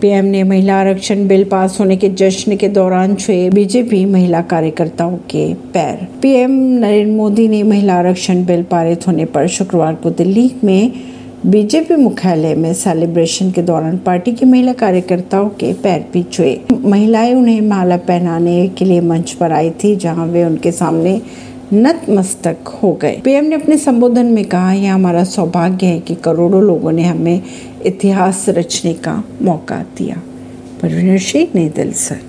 PM ने महिला आरक्षण बिल पास होने के जश्न के दौरान छुए बीजेपी महिला कार्यकर्ताओं के पैर। पीएम नरेंद्र मोदी ने महिला आरक्षण बिल पारित होने पर शुक्रवार को दिल्ली में बीजेपी मुख्यालय में सेलिब्रेशन के दौरान पार्टी की महिला कार्यकर्ताओं के पैर भी छुए। महिलाएँ उन्हें माला पहनाने के लिए मंच पर आई थी, जहाँ वे उनके सामने नतमस्तक हो गए। पीएम ने अपने संबोधन में कहा, यह हमारा सौभाग्य है कि करोड़ों लोगों ने हमें इतिहास रचने का मौका दिया। परवीन सिंह, नई दिल से।